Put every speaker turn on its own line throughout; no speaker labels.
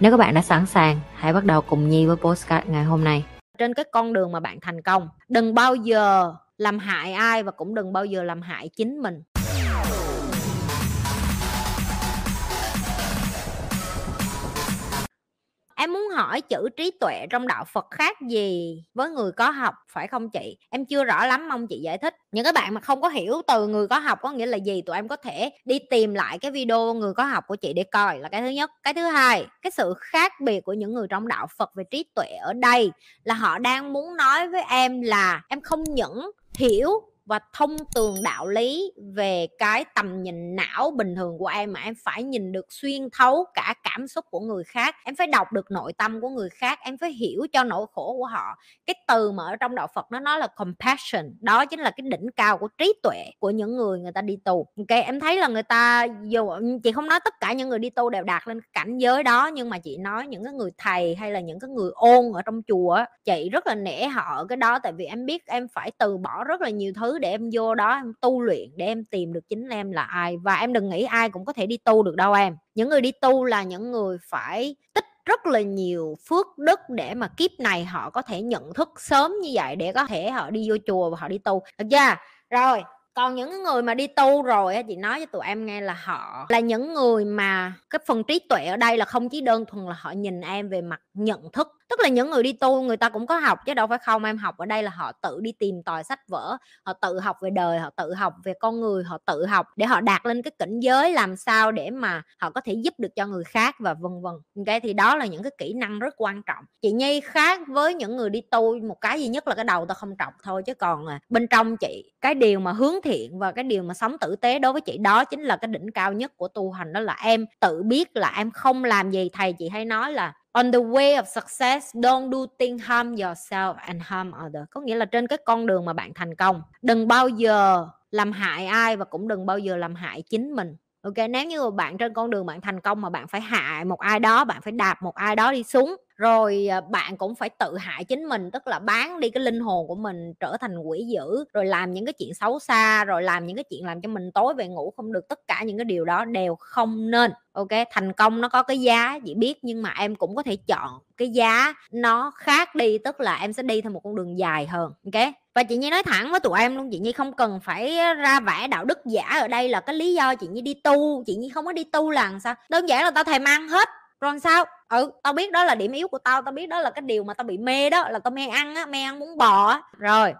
Nếu các bạn đã sẵn sàng, hãy bắt đầu cùng Nhi với postcard ngày hôm nay. Trên cái con đường mà bạn thành công, đừng bao giờ làm hại ai và cũng đừng bao giờ làm hại chính mình. Em muốn hỏi chữ trí tuệ trong đạo Phật khác gì với người có học phải không chị? Em chưa rõ lắm mong chị giải thích. Những cái bạn mà không có hiểu từ người có học có nghĩa là gì tụi em có thể đi tìm lại cái video người có học của chị để coi là cái thứ nhất. Cái thứ hai, cái sự khác biệt của những người trong đạo Phật về trí tuệ ở đây là họ đang muốn nói với em là em không những hiểu và thông tường đạo lý về cái tầm nhìn não bình thường của em mà em phải nhìn được xuyên thấu cả cảm xúc của người khác, em phải đọc được nội tâm của người khác, em phải hiểu cho nỗi khổ của họ. Cái từ mà ở trong đạo Phật nó nói là compassion, đó chính là cái đỉnh cao của trí tuệ của những người người ta đi tu. Ok, em thấy là người ta dù, chị không nói tất cả những người đi tu đều đạt lên cảnh giới đó, nhưng mà chị nói những cái người thầy hay là những cái người ôn ở trong chùa chị rất là nể họ cái đó, tại vì em biết em phải từ bỏ rất là nhiều thứ để em vô đó em tu luyện để em tìm được chính em là ai. Và em đừng nghĩ ai cũng có thể đi tu được đâu em. Những người đi tu là những người phải tích rất là nhiều phước đức để mà kiếp này họ có thể nhận thức sớm như vậy để có thể họ đi vô chùa và họ đi tu. Được chưa rồi, còn những người mà đi tu rồi chị nói cho tụi em nghe là họ là những người mà cái phần trí tuệ ở đây là không chỉ đơn thuần là họ nhìn em về mặt nhận thức tức là những người đi tu người ta cũng có học chứ đâu phải không em học ở đây là họ tự đi tìm tòi sách vở họ tự học về đời họ tự học về con người họ tự học để họ đạt lên cái cảnh giới làm sao để mà họ có thể giúp được cho người khác và vân vân. Ok thì đó là những cái kỹ năng rất quan trọng. Chị nhi khác với những người đi tu một cái duy nhất là cái đầu ta không trọng thôi chứ còn à, bên trong chị cái điều mà hướng thiện và cái điều mà sống tử tế đối với chị đó chính là cái đỉnh cao nhất của tu hành đó là em tự biết là em không làm gì thầy chị hay nói là on the way of success, don't do things harm yourself and harm others có nghĩa là trên cái con đường mà bạn thành công. Đừng bao giờ làm hại ai và cũng đừng bao giờ làm hại chính mình. Ok, nếu như bạn trên con đường bạn thành công mà bạn phải hại một ai đó, bạn phải đạp một ai đó đi xuống rồi à, bạn cũng phải tự hại chính mình, tức là bán đi cái linh hồn của mình trở thành quỷ dữ, rồi làm những cái chuyện xấu xa, rồi làm những cái chuyện làm cho mình tối về ngủ không được, tất cả những cái điều đó đều không nên, ok? Thành công nó có cái giá chị biết, nhưng mà em cũng có thể chọn cái giá nó khác đi, tức là em sẽ đi theo một con đường dài hơn, ok? Và chị nhi nói thẳng với tụi em luôn, chị nhi không cần phải ra vẽ đạo đức giả ở đây là cái lý do chị nhi đi tu. Chị nhi không có đi tu là sao? Đơn giản là tao thèm ăn hết rồi sao? Ừ tao biết đó là điểm yếu của tao tao biết đó là cái điều mà tao bị mê đó, là tao mê ăn á, mê ăn muốn bò rồi,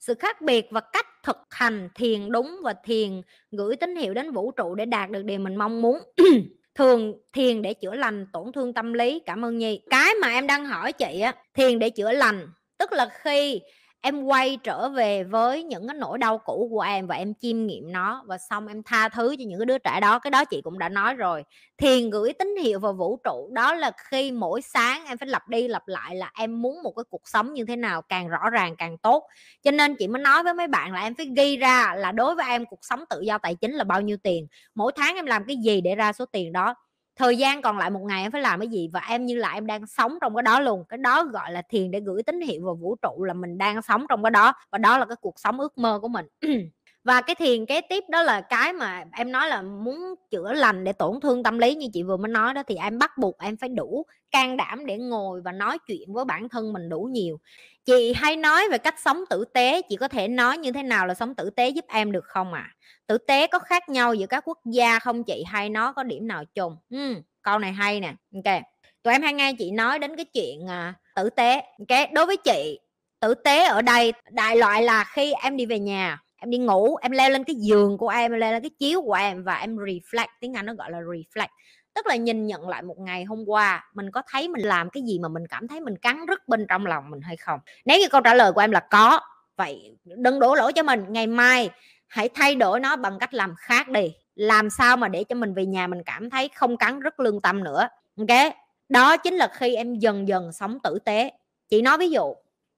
sự khác biệt và cách thực hành thiền đúng và thiền gửi tín hiệu đến vũ trụ để đạt được điều mình mong muốn. Thường thiền để chữa lành, tổn thương tâm lý. Cảm ơn nhi. Cái mà em đang hỏi chị á, thiền để chữa lành, tức là khi em quay trở về với những cái nỗi đau cũ của em và em chiêm nghiệm nó và xong em tha thứ cho những cái đứa trẻ đó. Cái đó chị cũng đã nói rồi. Thiền gửi tín hiệu vào vũ trụ, đó là khi mỗi sáng em phải lặp đi lặp lại là em muốn một cái cuộc sống như thế nào càng rõ ràng, càng tốt. Cho nên chị mới nói với mấy bạn là em phải ghi ra là đối với em cuộc sống tự do tài chính là bao nhiêu tiền. Mỗi tháng em làm cái gì để ra số tiền đó? Thời gian còn lại một ngày em phải làm cái gì? Và em như là em đang sống trong cái đó luôn. Cái đó gọi là thiền để gửi tín hiệu vào vũ trụ là mình đang sống trong cái đó. Và đó là cái cuộc sống ước mơ của mình. và cái thiền kế tiếp đó là cái mà em nói là muốn chữa lành để tổn thương tâm lý như chị vừa mới nói đó thì em bắt buộc em phải đủ can đảm để ngồi và nói chuyện với bản thân mình đủ nhiều. Chị hay nói về cách sống tử tế chị có thể nói như thế nào là sống tử tế giúp em được không ạ? À? tử tế có khác nhau giữa các quốc gia không chị? Hay nó có điểm nào chung ừ, câu này hay nè. Ok tụi em hay nghe chị nói đến cái chuyện à, tử tế. Ok đối với chị tử tế ở đây đại loại là khi em đi về nhà em đi ngủ em leo lên cái giường của em, em leo lên cái chiếu của em và em reflect tiếng anh nó gọi là reflect. Tức là nhìn nhận lại một ngày hôm qua mình có thấy mình làm cái gì mà mình cảm thấy mình cắn rứt bên trong lòng mình hay không? Nếu như câu trả lời của em là có vậy đừng đổ lỗi cho mình. Ngày mai hãy thay đổi nó bằng cách làm khác đi. Làm sao mà để cho mình về nhà mình cảm thấy không cắn rứt lương tâm nữa ok? Đó chính là khi em dần dần sống tử tế. Chị nói ví dụ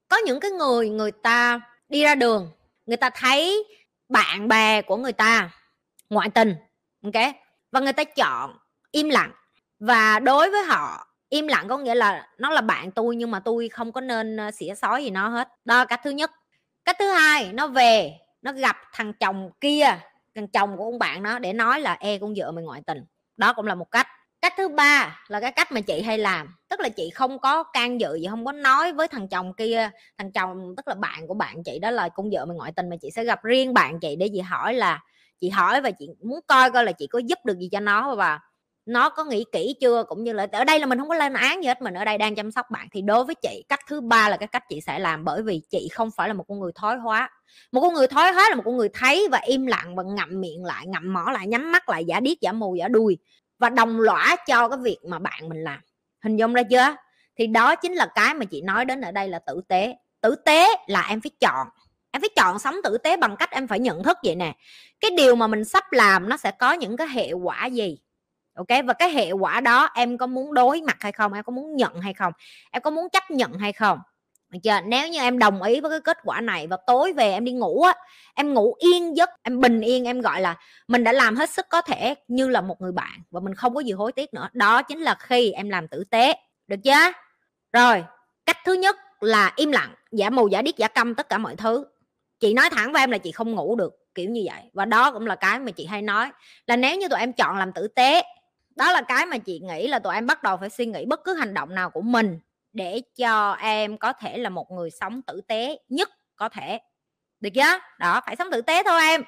có những cái người người ta đi ra đường người ta thấy bạn bè của người ta ngoại tình, ok? Và người ta chọn im lặng. Và đối với họ, im lặng có nghĩa là nó là bạn tôi nhưng mà tôi không có nên ờ, xỉa xói gì nó hết. Đó cách thứ nhất. Cách thứ hai, nó về, nó gặp thằng chồng kia, thằng chồng của ông bạn nó để nói là e con vợ mày ngoại tình. Đó cũng là một cách cách thứ ba là cái cách mà chị hay làm. Tức là chị không có can dự gì, không có nói với thằng chồng kia, thằng chồng, tức là bạn của bạn chị đó là con vợ mà ngoại tình mà chị sẽ gặp riêng bạn chị để chị hỏi là, chị hỏi và chị muốn coi coi là chị có giúp được gì cho nó và nó có nghĩ kỹ chưa? Cũng như là ở đây là mình không có lên án gì hết, mình ở đây đang chăm sóc bạn. Thì đối với chị, cách thứ ba là cái cách chị sẽ làm bởi vì chị không phải là một con người thói hóa. Một con người thói hóa là một con người thấy và im lặng và ngậm miệng lại, ngậm mỏ lại, nhắm mắt lại, giả điếc, giả mù, giả đuôi và đồng lõa cho cái việc mà bạn mình làm. Hình dung ra chưa? Thì đó chính là cái mà chị nói đến ở đây là tử tế. Tử tế là em phải chọn. Em phải chọn sống tử tế bằng cách em phải nhận thức vậy nè. Cái điều mà mình sắp làm nó sẽ có những cái hệ quả gì? Ok? Và cái hệ quả đó em có muốn đối mặt hay không? Em có muốn nhận hay không? Em có muốn chấp nhận hay không? Được chưa? Nếu như em đồng ý với cái kết quả này và tối về em đi ngủ á, em ngủ yên giấc, em bình yên, em gọi là mình đã làm hết sức có thể như là một người bạn và mình không có gì hối tiếc nữa. Đó chính là khi em làm tử tế. Được chưa? Rồi, cách thứ nhất là im lặng, giả mù, giả điếc, giả câm, tất cả mọi thứ. Chị nói thẳng với em là chị không ngủ được, kiểu như vậy. Và đó cũng là cái mà chị hay nói là nếu như tụi em chọn làm tử tế, đó là cái mà chị nghĩ là tụi em bắt đầu phải suy nghĩ bất cứ hành động nào của mình để cho em có thể là một người sống tử tế nhất có thể. Được chưa? Đó, phải sống tử tế thôi em.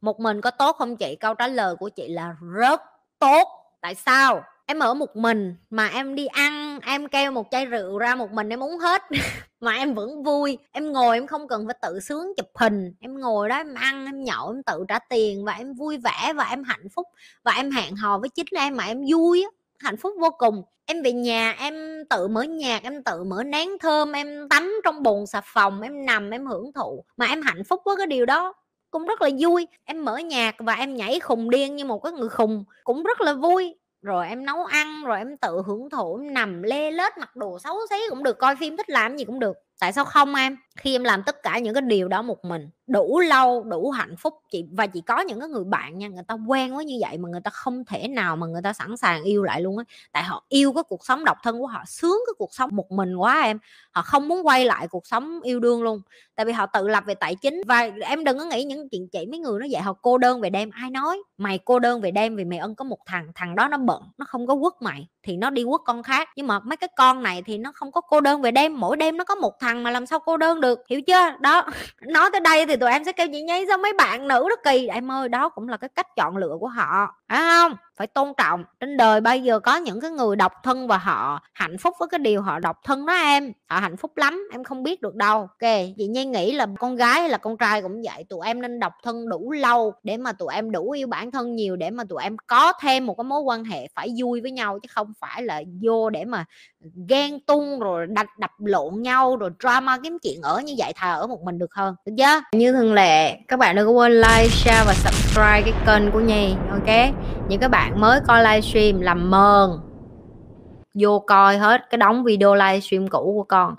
Một mình có tốt không chị? Câu trả lời của chị là rất tốt. Tại sao? Em ở một mình mà em đi ăn, em kêu một chai rượu ra một mình em uống hết mà em vẫn vui. Em ngồi em không cần phải tự sướng chụp hình. Em ngồi đó em ăn, em nhậu, em tự trả tiền và em vui vẻ và em hạnh phúc và em hẹn hò với chính em mà em vui hạnh phúc vô cùng. Em về nhà, em tự mở nhạc, em tự mở nén thơm, em tắm trong bồn xà phòng, em nằm, em hưởng thụ. Mà em hạnh phúc với cái điều đó, cũng rất là vui. Em mở nhạc và em nhảy khùng điên như một cái người khùng, cũng rất là vui. Rồi em nấu ăn, rồi em tự hưởng thụ, em nằm lê lết, mặc đồ xấu xí cũng được, coi phim, thích làm gì cũng được. Tại sao không em? Khi em làm tất cả những cái điều đó một mình đủ lâu, đủ hạnh phúc. Chị, và chị có những cái người bạn nha, người ta quen với như vậy mà người ta không thể nào mà người ta sẵn sàng yêu lại luôn á. Tại họ yêu cái cuộc sống độc thân của họ, sướng cái cuộc sống một mình quá em. Họ không muốn quay lại cuộc sống yêu đương luôn. Tại vì họ tự lập về tài chính. Và em đừng có nghĩ những chuyện chị, mấy người nó vậy, họ cô đơn về đêm. Ai nói? Mày cô đơn về đêm vì mày ân có một thằng thằng đó nó bận, nó không có quất mày, thì nó đi quất con khác. Nhưng mà mấy cái con này thì nó không có cô đơn về đêm. Mỗi đêm nó có một thằng mà làm sao cô đơn được, hiểu chưa? Đó, nói tới đây thì tụi em sẽ kêu chị nhi sao mấy bạn nữ nó kỳ. Em ơi đó cũng là cái cách chọn lựa của họ, phải không? Phải tôn trọng. Trên đời bây giờ có những cái người độc thân và họ hạnh phúc với cái điều họ độc thân đó em. Họ hạnh phúc lắm, em không biết được đâu. Ok chị nhi nghĩ là con gái hay là con trai cũng vậy. Tụi em nên độc thân đủ lâu để mà tụi em đủ yêu bản thân nhiều, để mà tụi em có thêm một cái mối quan hệ phải vui với nhau, chứ không phải là vô để mà ghen tung rồi đập đập lộn nhau, rồi drama kiếm chuyện ở như vậy thà ở một mình được hơn. Được chưa? như thường lệ, các bạn đừng có quên like, share và subscribe cái kênh của nhi, ok? Những các bạn mới coi livestream làm mờn, vô coi hết cái đóng video livestream cũ của con.